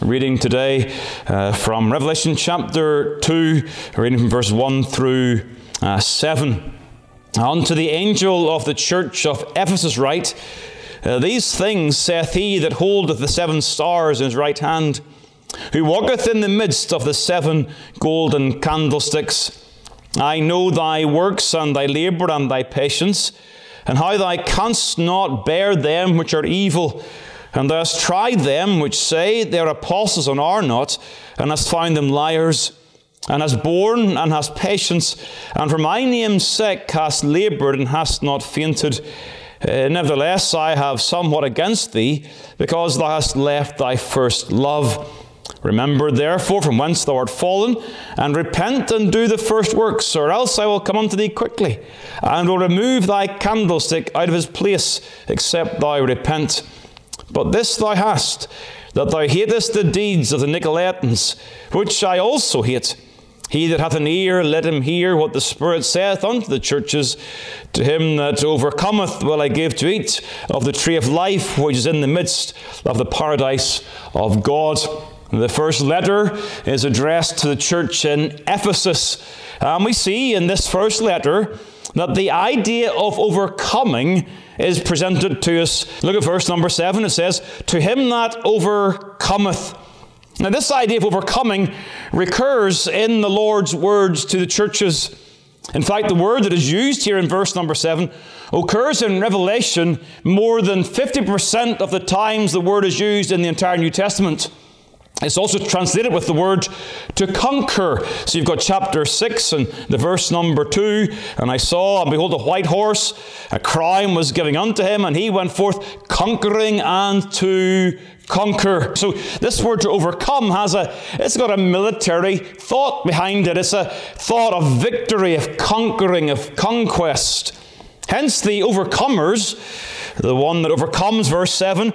Reading today uh, from Revelation chapter 2, reading from verse 1 through uh, 7. Unto the angel of the church of Ephesus write, uh, These things saith he that holdeth the seven stars in his right hand, who walketh in the midst of the seven golden candlesticks. I know thy works and thy labour and thy patience, and how thou canst not bear them which are evil and thou hast tried them which say they are apostles and are not, and hast found them liars, and hast borne and hast patience, and for my name's sake hast laboured and hast not fainted. Uh, nevertheless, I have somewhat against thee, because thou hast left thy first love. Remember therefore from whence thou art fallen, and repent and do the first works, or else I will come unto thee quickly, and will remove thy candlestick out of his place, except thou repent. But this thou hast, that thou hatest the deeds of the Nicolaitans, which I also hate. He that hath an ear, let him hear what the Spirit saith unto the churches. To him that overcometh will I give to eat of the tree of life, which is in the midst of the paradise of God. The first letter is addressed to the church in Ephesus. And we see in this first letter that the idea of overcoming is presented to us. Look at verse number seven. It says, To him that overcometh. Now, this idea of overcoming recurs in the Lord's words to the churches. In fact, the word that is used here in verse number seven occurs in Revelation more than 50% of the times the word is used in the entire New Testament. It's also translated with the word to conquer. So you've got chapter 6 and the verse number 2. And I saw, and behold, a white horse, a crown was given unto him, and he went forth conquering and to conquer. So this word to overcome has a, it's got a military thought behind it. It's a thought of victory, of conquering, of conquest. Hence the overcomers, the one that overcomes, verse 7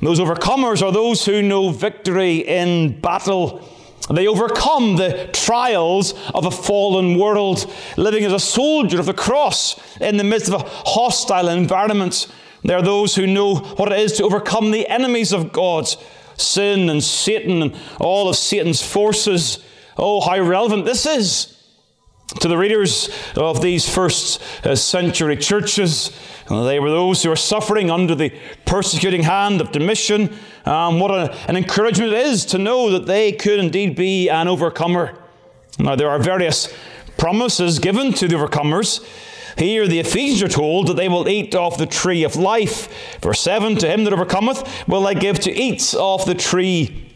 those overcomers are those who know victory in battle. They overcome the trials of a fallen world, living as a soldier of the cross in the midst of a hostile environment. They are those who know what it is to overcome the enemies of God sin and Satan and all of Satan's forces. Oh, how relevant this is to the readers of these first uh, century churches. They were those who were suffering under the persecuting hand of Domitian. Um, what a, an encouragement it is to know that they could indeed be an overcomer. Now, there are various promises given to the overcomers. Here, the Ephesians are told that they will eat of the tree of life. Verse 7 To him that overcometh will I give to eat of the tree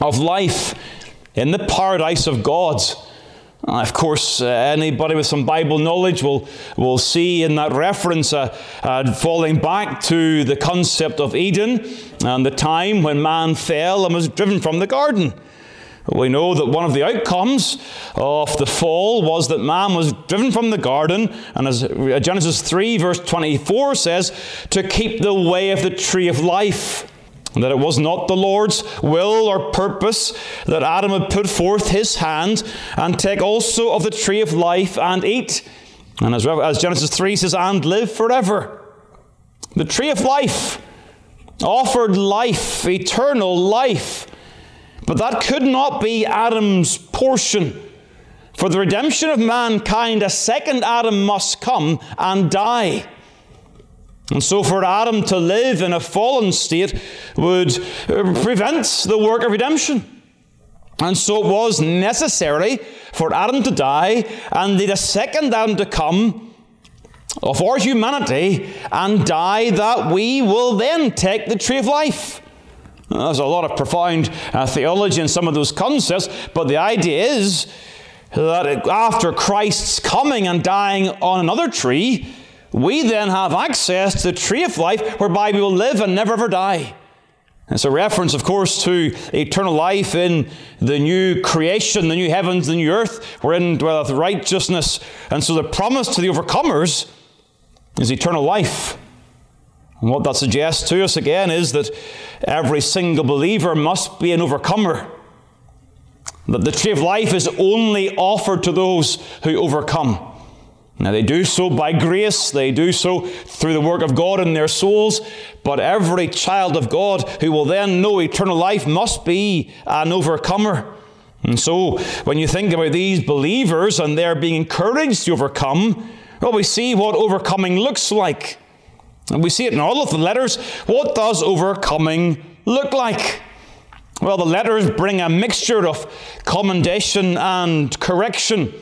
of life in the paradise of God. Uh, of course, uh, anybody with some Bible knowledge will, will see in that reference uh, uh, falling back to the concept of Eden and the time when man fell and was driven from the garden. We know that one of the outcomes of the fall was that man was driven from the garden, and as Genesis 3, verse 24 says, to keep the way of the tree of life that it was not the Lord's will or purpose that Adam had put forth his hand and take also of the tree of life and eat. And as, as Genesis 3 says, and live forever. The tree of life offered life, eternal life. But that could not be Adam's portion. For the redemption of mankind, a second Adam must come and die. And so, for Adam to live in a fallen state would prevent the work of redemption. And so, it was necessary for Adam to die and a second Adam to come of our humanity and die that we will then take the tree of life. There's a lot of profound uh, theology in some of those concepts, but the idea is that after Christ's coming and dying on another tree, we then have access to the tree of life whereby we will live and never ever die. It's a reference, of course, to eternal life in the new creation, the new heavens, the new earth, wherein dwelleth righteousness. And so the promise to the overcomers is eternal life. And what that suggests to us again is that every single believer must be an overcomer. That the tree of life is only offered to those who overcome. Now, they do so by grace, they do so through the work of God in their souls, but every child of God who will then know eternal life must be an overcomer. And so, when you think about these believers and they're being encouraged to overcome, well, we see what overcoming looks like. And we see it in all of the letters. What does overcoming look like? Well, the letters bring a mixture of commendation and correction.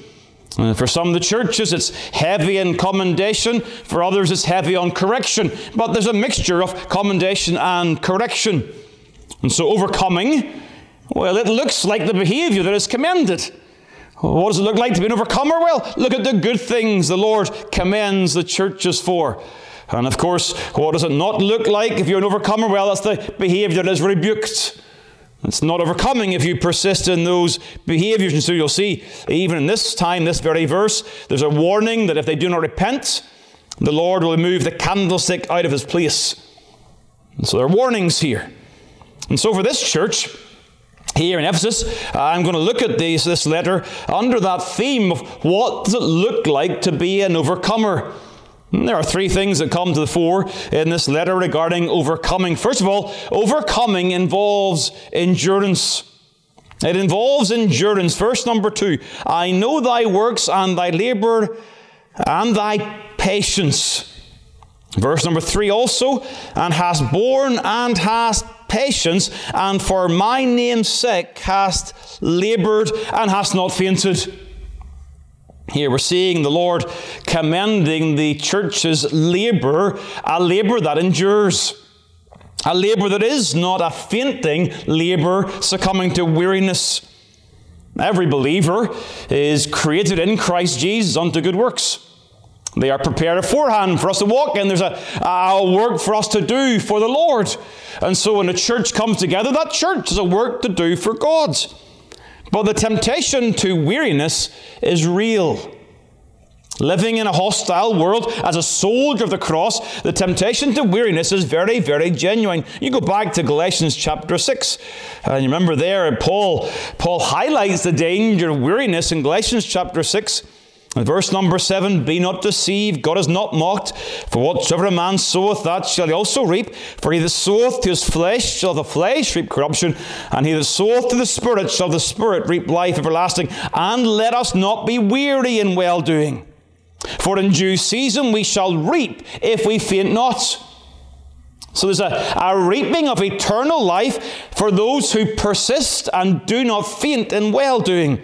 For some of the churches, it's heavy in commendation. For others, it's heavy on correction. But there's a mixture of commendation and correction. And so, overcoming, well, it looks like the behavior that is commended. What does it look like to be an overcomer? Well, look at the good things the Lord commends the churches for. And of course, what does it not look like if you're an overcomer? Well, that's the behavior that is rebuked. It's not overcoming if you persist in those behaviors. And so you'll see, even in this time, this very verse, there's a warning that if they do not repent, the Lord will remove the candlestick out of his place. And so there are warnings here. And so for this church, here in Ephesus, I'm going to look at this, this letter under that theme of what does it look like to be an overcomer. Hmm, there are three things that come to the fore in this letter regarding overcoming. First of all, overcoming involves endurance. It involves endurance. Verse number two I know thy works and thy labor and thy patience. Verse number three also, and hast borne and hast patience, and for my name's sake hast labored and hast not fainted. Here we're seeing the Lord commending the church's labor, a labor that endures. A labor that is not a fainting labor succumbing to weariness. Every believer is created in Christ Jesus unto good works. They are prepared beforehand for us to walk in. There's a, a work for us to do for the Lord. And so when the church comes together, that church has a work to do for God. But the temptation to weariness is real. Living in a hostile world as a soldier of the cross, the temptation to weariness is very, very genuine. You go back to Galatians chapter 6, and you remember there, Paul, Paul highlights the danger of weariness in Galatians chapter 6. Verse number seven, be not deceived, God is not mocked, for whatsoever a man soweth, that shall he also reap. For he that soweth to his flesh shall the flesh reap corruption, and he that soweth to the Spirit shall the Spirit reap life everlasting. And let us not be weary in well doing, for in due season we shall reap if we faint not. So there's a, a reaping of eternal life for those who persist and do not faint in well doing.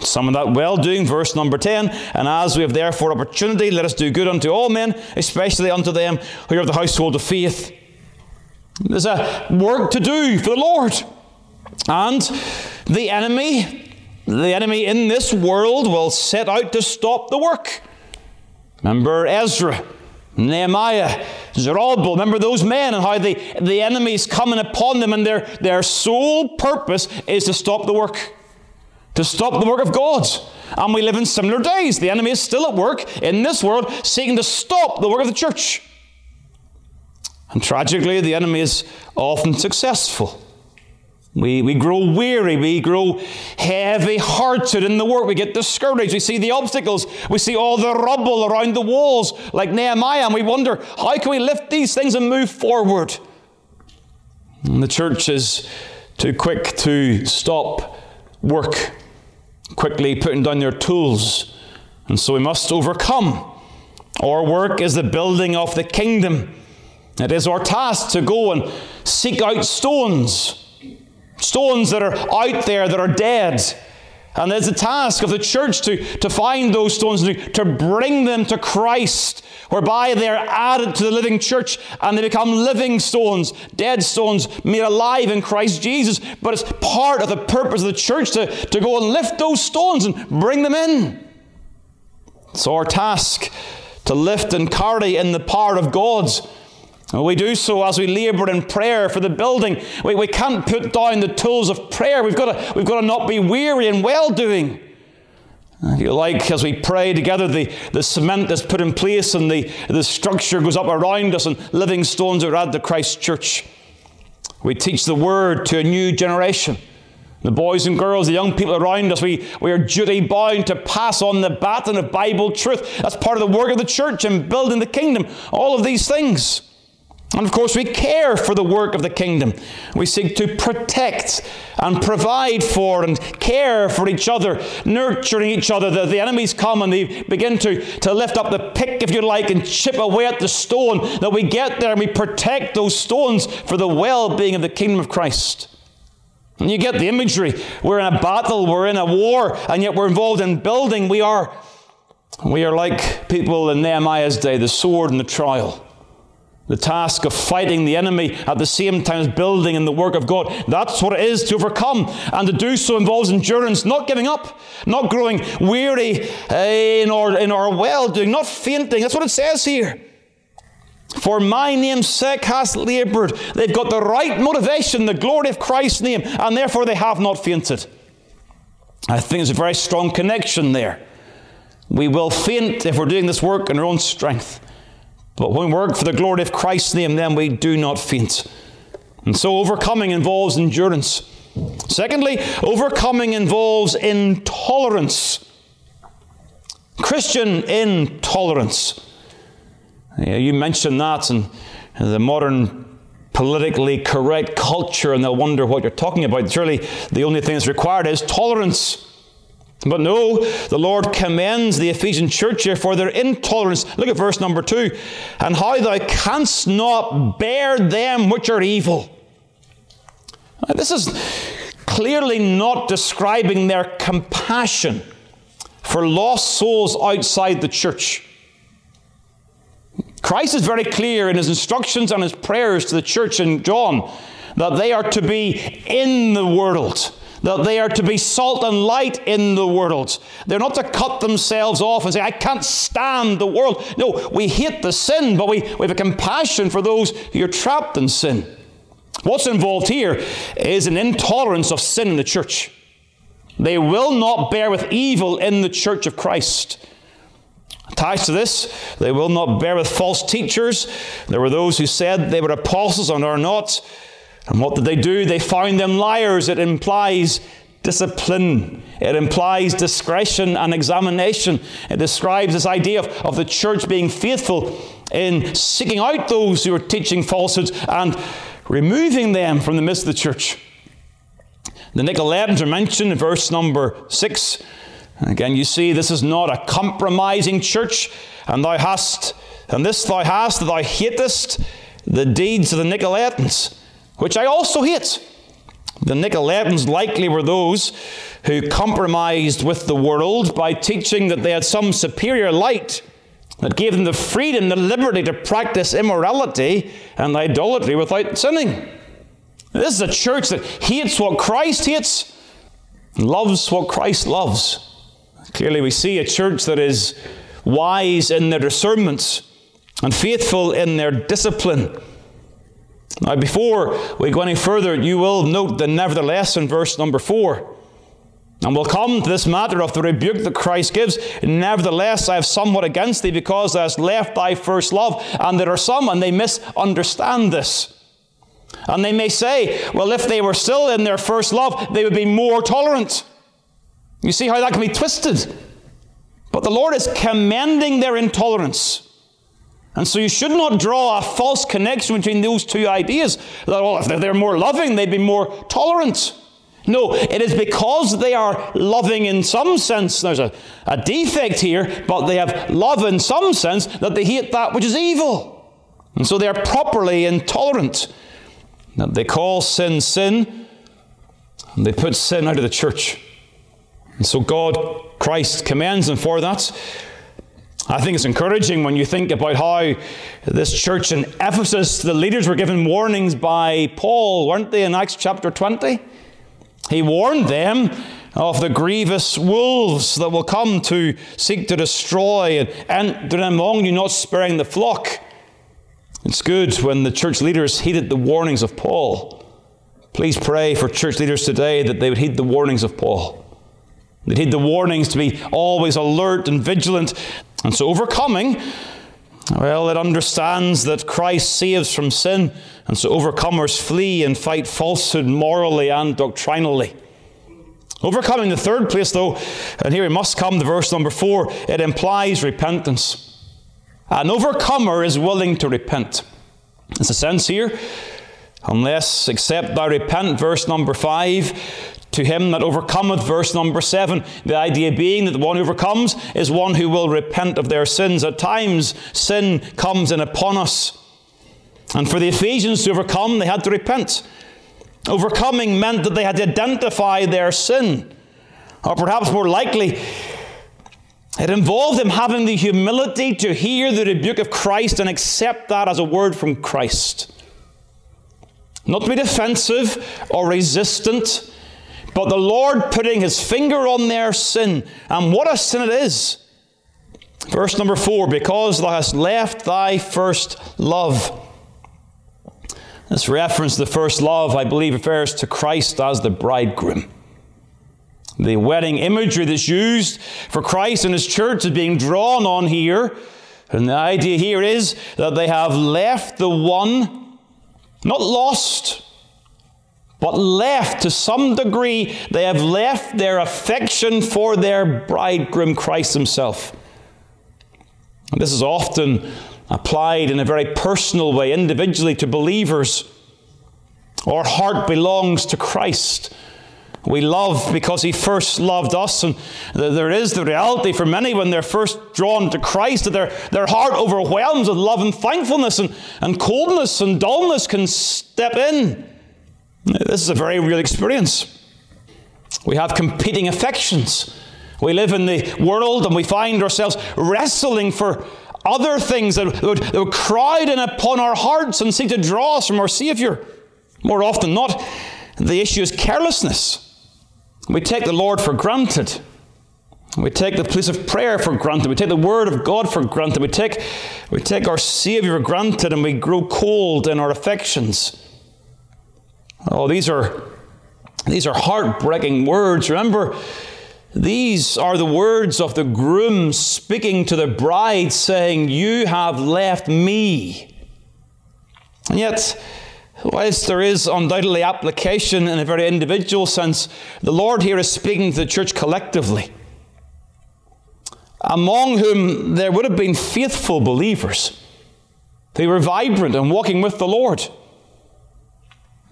Some of that well doing, verse number 10. And as we have therefore opportunity, let us do good unto all men, especially unto them who are of the household of faith. There's a work to do for the Lord. And the enemy, the enemy in this world will set out to stop the work. Remember Ezra, Nehemiah, Zerubbabel. Remember those men and how the, the enemy is coming upon them, and their, their sole purpose is to stop the work to stop the work of God. And we live in similar days. The enemy is still at work in this world, seeking to stop the work of the church. And tragically, the enemy is often successful. We, we grow weary, we grow heavy hearted in the work, we get discouraged, we see the obstacles, we see all the rubble around the walls, like Nehemiah, and we wonder, how can we lift these things and move forward? And the church is too quick to stop work quickly putting down their tools. And so we must overcome. Our work is the building of the kingdom. It is our task to go and seek out stones, stones that are out there that are dead and it's the task of the church to, to find those stones to, to bring them to Christ, whereby they are added to the living church and they become living stones, dead stones made alive in Christ Jesus. But it's part of the purpose of the church to, to go and lift those stones and bring them in. It's our task to lift and carry in the power of God's We do so as we labour in prayer for the building. We, we can't put down the tools of prayer. We've got to, we've got to not be weary in well doing. If you like, as we pray together, the, the cement is put in place and the, the structure goes up around us, and living stones are added to Christ's church. We teach the word to a new generation. The boys and girls, the young people around us, we, we are duty bound to pass on the baton of Bible truth. That's part of the work of the church and building the kingdom. All of these things. And of course, we care for the work of the kingdom. We seek to protect and provide for and care for each other, nurturing each other. The, the enemies come and they begin to, to lift up the pick, if you like, and chip away at the stone. That we get there and we protect those stones for the well being of the kingdom of Christ. And you get the imagery. We're in a battle, we're in a war, and yet we're involved in building. We are, we are like people in Nehemiah's day, the sword and the trial the task of fighting the enemy at the same time as building in the work of God. That's what it is to overcome. And to do so involves endurance, not giving up, not growing weary eh, in our, in our well doing, not fainting. That's what it says here. For my name's sake has labored. They've got the right motivation, the glory of Christ's name, and therefore they have not fainted. I think there's a very strong connection there. We will faint if we're doing this work in our own strength. But when we work for the glory of Christ's name, then we do not faint. And so overcoming involves endurance. Secondly, overcoming involves intolerance. Christian intolerance. You mentioned that in the modern politically correct culture, and they'll wonder what you're talking about. Surely the only thing that's required is tolerance. But no, the Lord commends the Ephesian church here for their intolerance. Look at verse number two. And how thou canst not bear them which are evil. Now, this is clearly not describing their compassion for lost souls outside the church. Christ is very clear in his instructions and his prayers to the church in John that they are to be in the world that they are to be salt and light in the world. They're not to cut themselves off and say, I can't stand the world. No, we hate the sin, but we, we have a compassion for those who are trapped in sin. What's involved here is an intolerance of sin in the church. They will not bear with evil in the church of Christ. Attached to this, they will not bear with false teachers. There were those who said they were apostles and are not. And what did they do? They found them liars. It implies discipline, it implies discretion and examination. It describes this idea of, of the church being faithful in seeking out those who are teaching falsehoods and removing them from the midst of the church. The Nicolaitans are mentioned in verse number 6. Again, you see, this is not a compromising church, and thou hast, and this thou hast, that thou hatest the deeds of the Nicolaitans which I also hate. The Nicolaitans likely were those who compromised with the world by teaching that they had some superior light that gave them the freedom, the liberty to practice immorality and idolatry without sinning. This is a church that hates what Christ hates loves what Christ loves. Clearly, we see a church that is wise in their discernments and faithful in their discipline now, before we go any further, you will note the nevertheless in verse number 4. And we'll come to this matter of the rebuke that Christ gives. Nevertheless, I have somewhat against thee because thou hast left thy first love. And there are some, and they misunderstand this. And they may say, well, if they were still in their first love, they would be more tolerant. You see how that can be twisted. But the Lord is commending their intolerance. And so you should not draw a false connection between those two ideas. That, well, if they're more loving, they'd be more tolerant. No, it is because they are loving in some sense. There's a, a defect here, but they have love in some sense that they hate that which is evil. And so they are properly intolerant. That they call sin sin, and they put sin out of the church. And so God, Christ, commends them for that. I think it's encouraging when you think about how this church in Ephesus, the leaders were given warnings by Paul, weren't they, in Acts chapter 20? He warned them of the grievous wolves that will come to seek to destroy and enter among you, not sparing the flock. It's good when the church leaders heeded the warnings of Paul. Please pray for church leaders today that they would heed the warnings of Paul. They'd heed the warnings to be always alert and vigilant. And so, overcoming, well, it understands that Christ saves from sin. And so, overcomers flee and fight falsehood morally and doctrinally. Overcoming the third place, though, and here we must come to verse number four, it implies repentance. An overcomer is willing to repent. It's a sense here. Unless, except thou repent, verse number five, to him that overcometh, verse number seven. The idea being that the one who overcomes is one who will repent of their sins. At times, sin comes in upon us. And for the Ephesians to overcome, they had to repent. Overcoming meant that they had to identify their sin. Or perhaps more likely, it involved them having the humility to hear the rebuke of Christ and accept that as a word from Christ. Not to be defensive or resistant, but the Lord putting his finger on their sin. And what a sin it is. Verse number four because thou hast left thy first love. This reference to the first love, I believe, refers to Christ as the bridegroom. The wedding imagery that's used for Christ and His church is being drawn on here. And the idea here is that they have left the one, not lost, but left to some degree, they have left their affection for their bridegroom, Christ Himself. And this is often applied in a very personal way, individually to believers. Our heart belongs to Christ. We love because He first loved us. And there is the reality for many when they're first drawn to Christ that their, their heart overwhelms with love and thankfulness, and, and coldness and dullness can step in. This is a very real experience. We have competing affections. We live in the world and we find ourselves wrestling for other things that would, that would crowd in upon our hearts and seek to draw us from our Savior. More often not, the issue is carelessness. We take the Lord for granted. We take the place of prayer for granted. We take the Word of God for granted. We take, we take our Savior for granted and we grow cold in our affections. Oh, these are, these are heartbreaking words. Remember, these are the words of the groom speaking to the bride, saying, You have left me. And yet, whilst there is undoubtedly application in a very individual sense, the Lord here is speaking to the church collectively, among whom there would have been faithful believers. They were vibrant and walking with the Lord.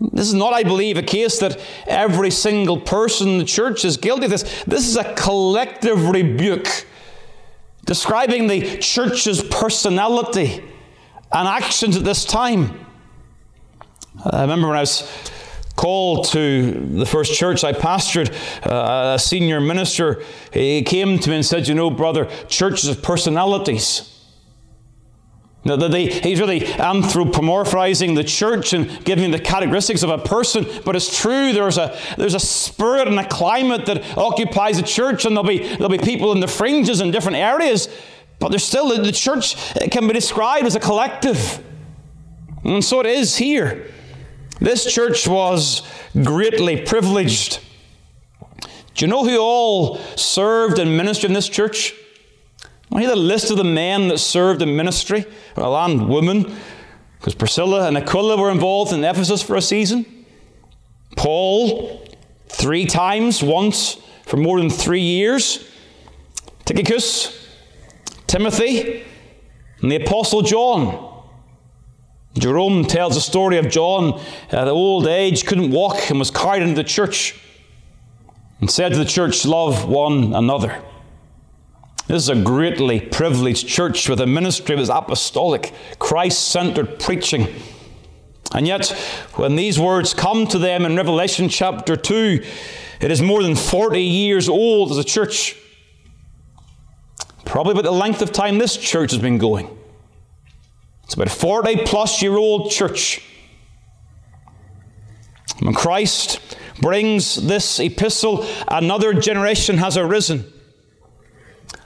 This is not, I believe, a case that every single person in the church is guilty of this. This is a collective rebuke describing the church's personality and actions at this time. I remember when I was called to the first church I pastored, uh, a senior minister, he came to me and said, You know, brother, churches have personalities. He's really anthropomorphizing the church and giving the characteristics of a person, but it's true, there's a, there's a spirit and a climate that occupies the church, and there'll be, there'll be people in the fringes in different areas, but there's still, the church can be described as a collective. And so it is here. This church was greatly privileged. Do you know who all served and ministered in this church? I hear the list of the men that served in ministry, well, and women, because Priscilla and Aquila were involved in Ephesus for a season. Paul, three times, once for more than three years. Tychicus, Timothy, and the Apostle John. Jerome tells the story of John uh, at old age, couldn't walk, and was carried into the church, and said to the church, Love one another. This is a greatly privileged church with a ministry that is apostolic, Christ centered preaching. And yet, when these words come to them in Revelation chapter 2, it is more than 40 years old as a church. Probably about the length of time this church has been going. It's about a 40 plus year old church. When Christ brings this epistle, another generation has arisen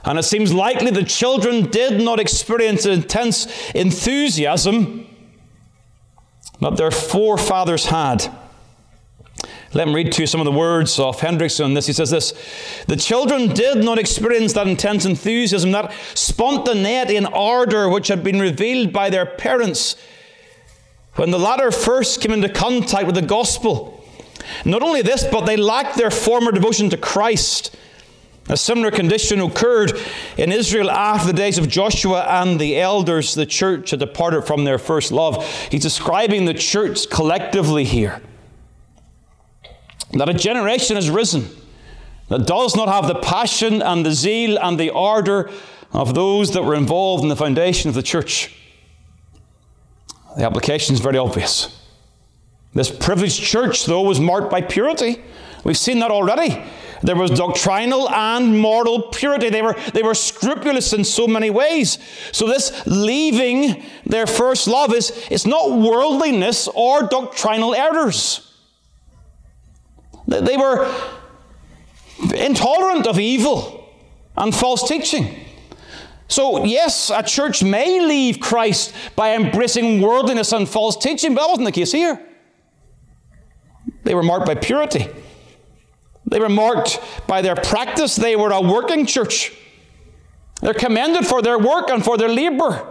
and it seems likely the children did not experience the intense enthusiasm that their forefathers had. Let me read to you some of the words of Hendriksen on this. He says this The children did not experience that intense enthusiasm, that spontaneity and ardor which had been revealed by their parents when the latter first came into contact with the gospel. Not only this, but they lacked their former devotion to Christ. A similar condition occurred in Israel after the days of Joshua and the elders. The church had departed from their first love. He's describing the church collectively here that a generation has risen that does not have the passion and the zeal and the ardour of those that were involved in the foundation of the church. The application is very obvious. This privileged church, though, was marked by purity. We've seen that already. There was doctrinal and moral purity. They were, they were scrupulous in so many ways. So, this leaving their first love is it's not worldliness or doctrinal errors. They were intolerant of evil and false teaching. So, yes, a church may leave Christ by embracing worldliness and false teaching, but that wasn't the case here. They were marked by purity. They were marked by their practice. They were a working church. They're commended for their work and for their labor.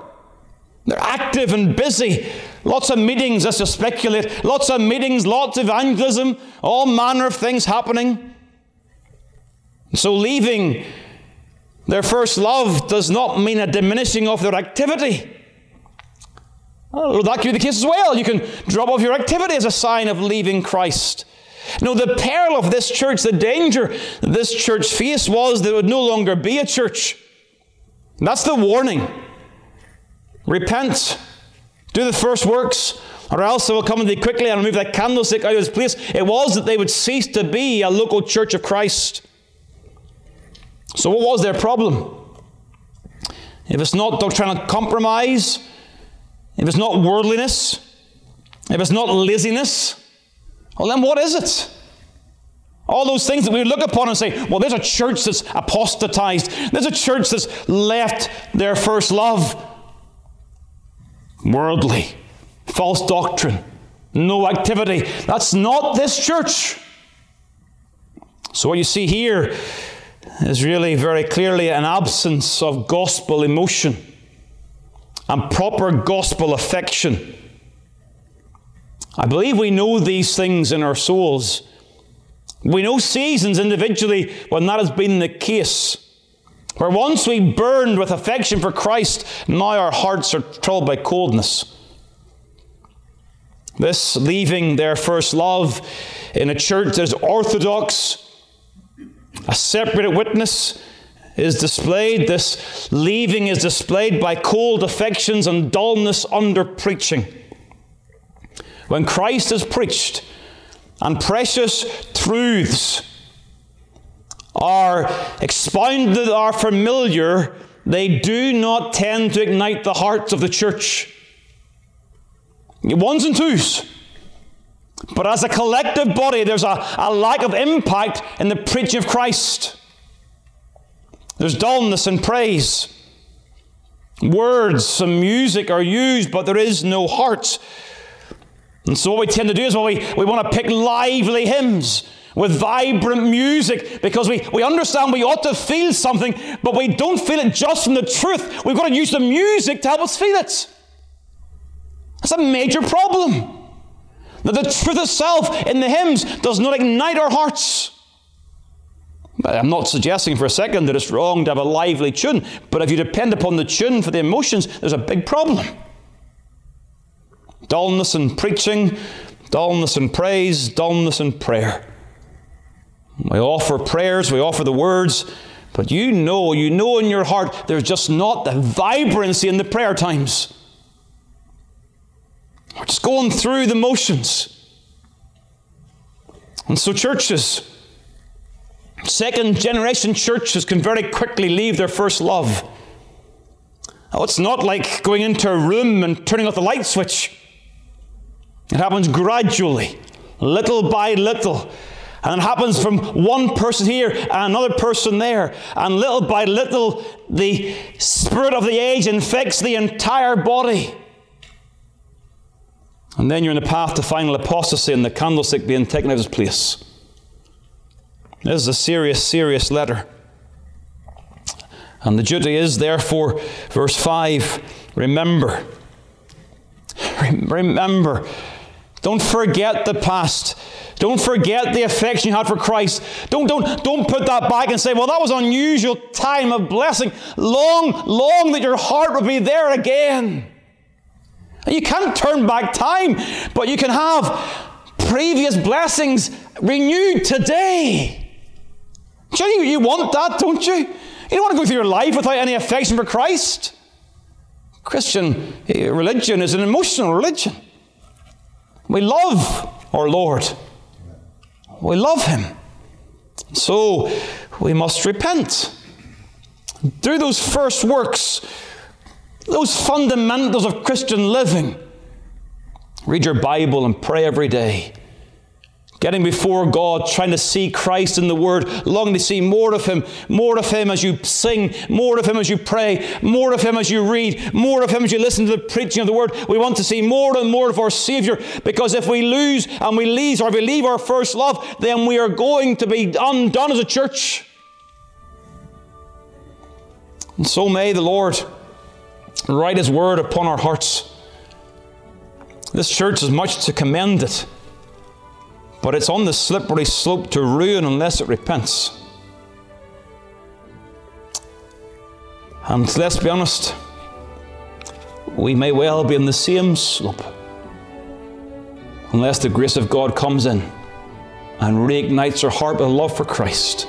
They're active and busy. Lots of meetings, to speculate. Lots of meetings, lots of evangelism, all manner of things happening. So leaving their first love does not mean a diminishing of their activity. Well, that could be the case as well. You can drop off your activity as a sign of leaving Christ. No, the peril of this church, the danger this church faced was there would no longer be a church. That's the warning. Repent. Do the first works, or else I will come to thee quickly and remove that candlestick out of its place. It was that they would cease to be a local church of Christ. So, what was their problem? If it's not doctrinal compromise, if it's not worldliness, if it's not laziness, well, then what is it? All those things that we look upon and say, well, there's a church that's apostatized, there's a church that's left their first love worldly, false doctrine, no activity. That's not this church. So, what you see here is really very clearly an absence of gospel emotion and proper gospel affection. I believe we know these things in our souls. We know seasons individually when that has been the case. Where once we burned with affection for Christ, now our hearts are troubled by coldness. This leaving their first love in a church that is orthodox, a separated witness, is displayed. This leaving is displayed by cold affections and dullness under preaching. When Christ is preached and precious truths are expounded, are familiar, they do not tend to ignite the hearts of the church. Ones and twos. But as a collective body, there's a, a lack of impact in the preaching of Christ. There's dullness in praise. Words, some music are used, but there is no heart. And so, what we tend to do is well, we, we want to pick lively hymns with vibrant music because we, we understand we ought to feel something, but we don't feel it just from the truth. We've got to use the music to help us feel it. That's a major problem. That the truth itself in the hymns does not ignite our hearts. I'm not suggesting for a second that it's wrong to have a lively tune, but if you depend upon the tune for the emotions, there's a big problem. Dullness in preaching, dullness in praise, dullness in prayer. We offer prayers, we offer the words, but you know, you know in your heart, there's just not the vibrancy in the prayer times. We're just going through the motions. And so, churches, second generation churches can very quickly leave their first love. It's not like going into a room and turning off the light switch. It happens gradually, little by little. And it happens from one person here and another person there. And little by little, the spirit of the age infects the entire body. And then you're in the path to final apostasy and the candlestick being taken out of its place. This is a serious, serious letter. And the duty is, therefore, verse 5 remember. Remember. Don't forget the past. Don't forget the affection you had for Christ. Don't, don't, don't put that back and say, well, that was an unusual time of blessing. Long, long that your heart will be there again. You can't turn back time, but you can have previous blessings renewed today. You, you want that, don't you? You don't want to go through your life without any affection for Christ. Christian eh, religion is an emotional religion. We love our Lord. We love Him. So we must repent. Do those first works, those fundamentals of Christian living. Read your Bible and pray every day getting before God, trying to see Christ in the Word, longing to see more of Him, more of Him as you sing, more of Him as you pray, more of Him as you read, more of Him as you listen to the preaching of the Word. We want to see more and more of our Savior because if we lose and we leave or we leave our first love, then we are going to be undone as a church. And so may the Lord write His Word upon our hearts. This church has much to commend it but it's on the slippery slope to ruin unless it repents. And let's be honest, we may well be in the same slope unless the grace of God comes in and reignites our heart with love for Christ.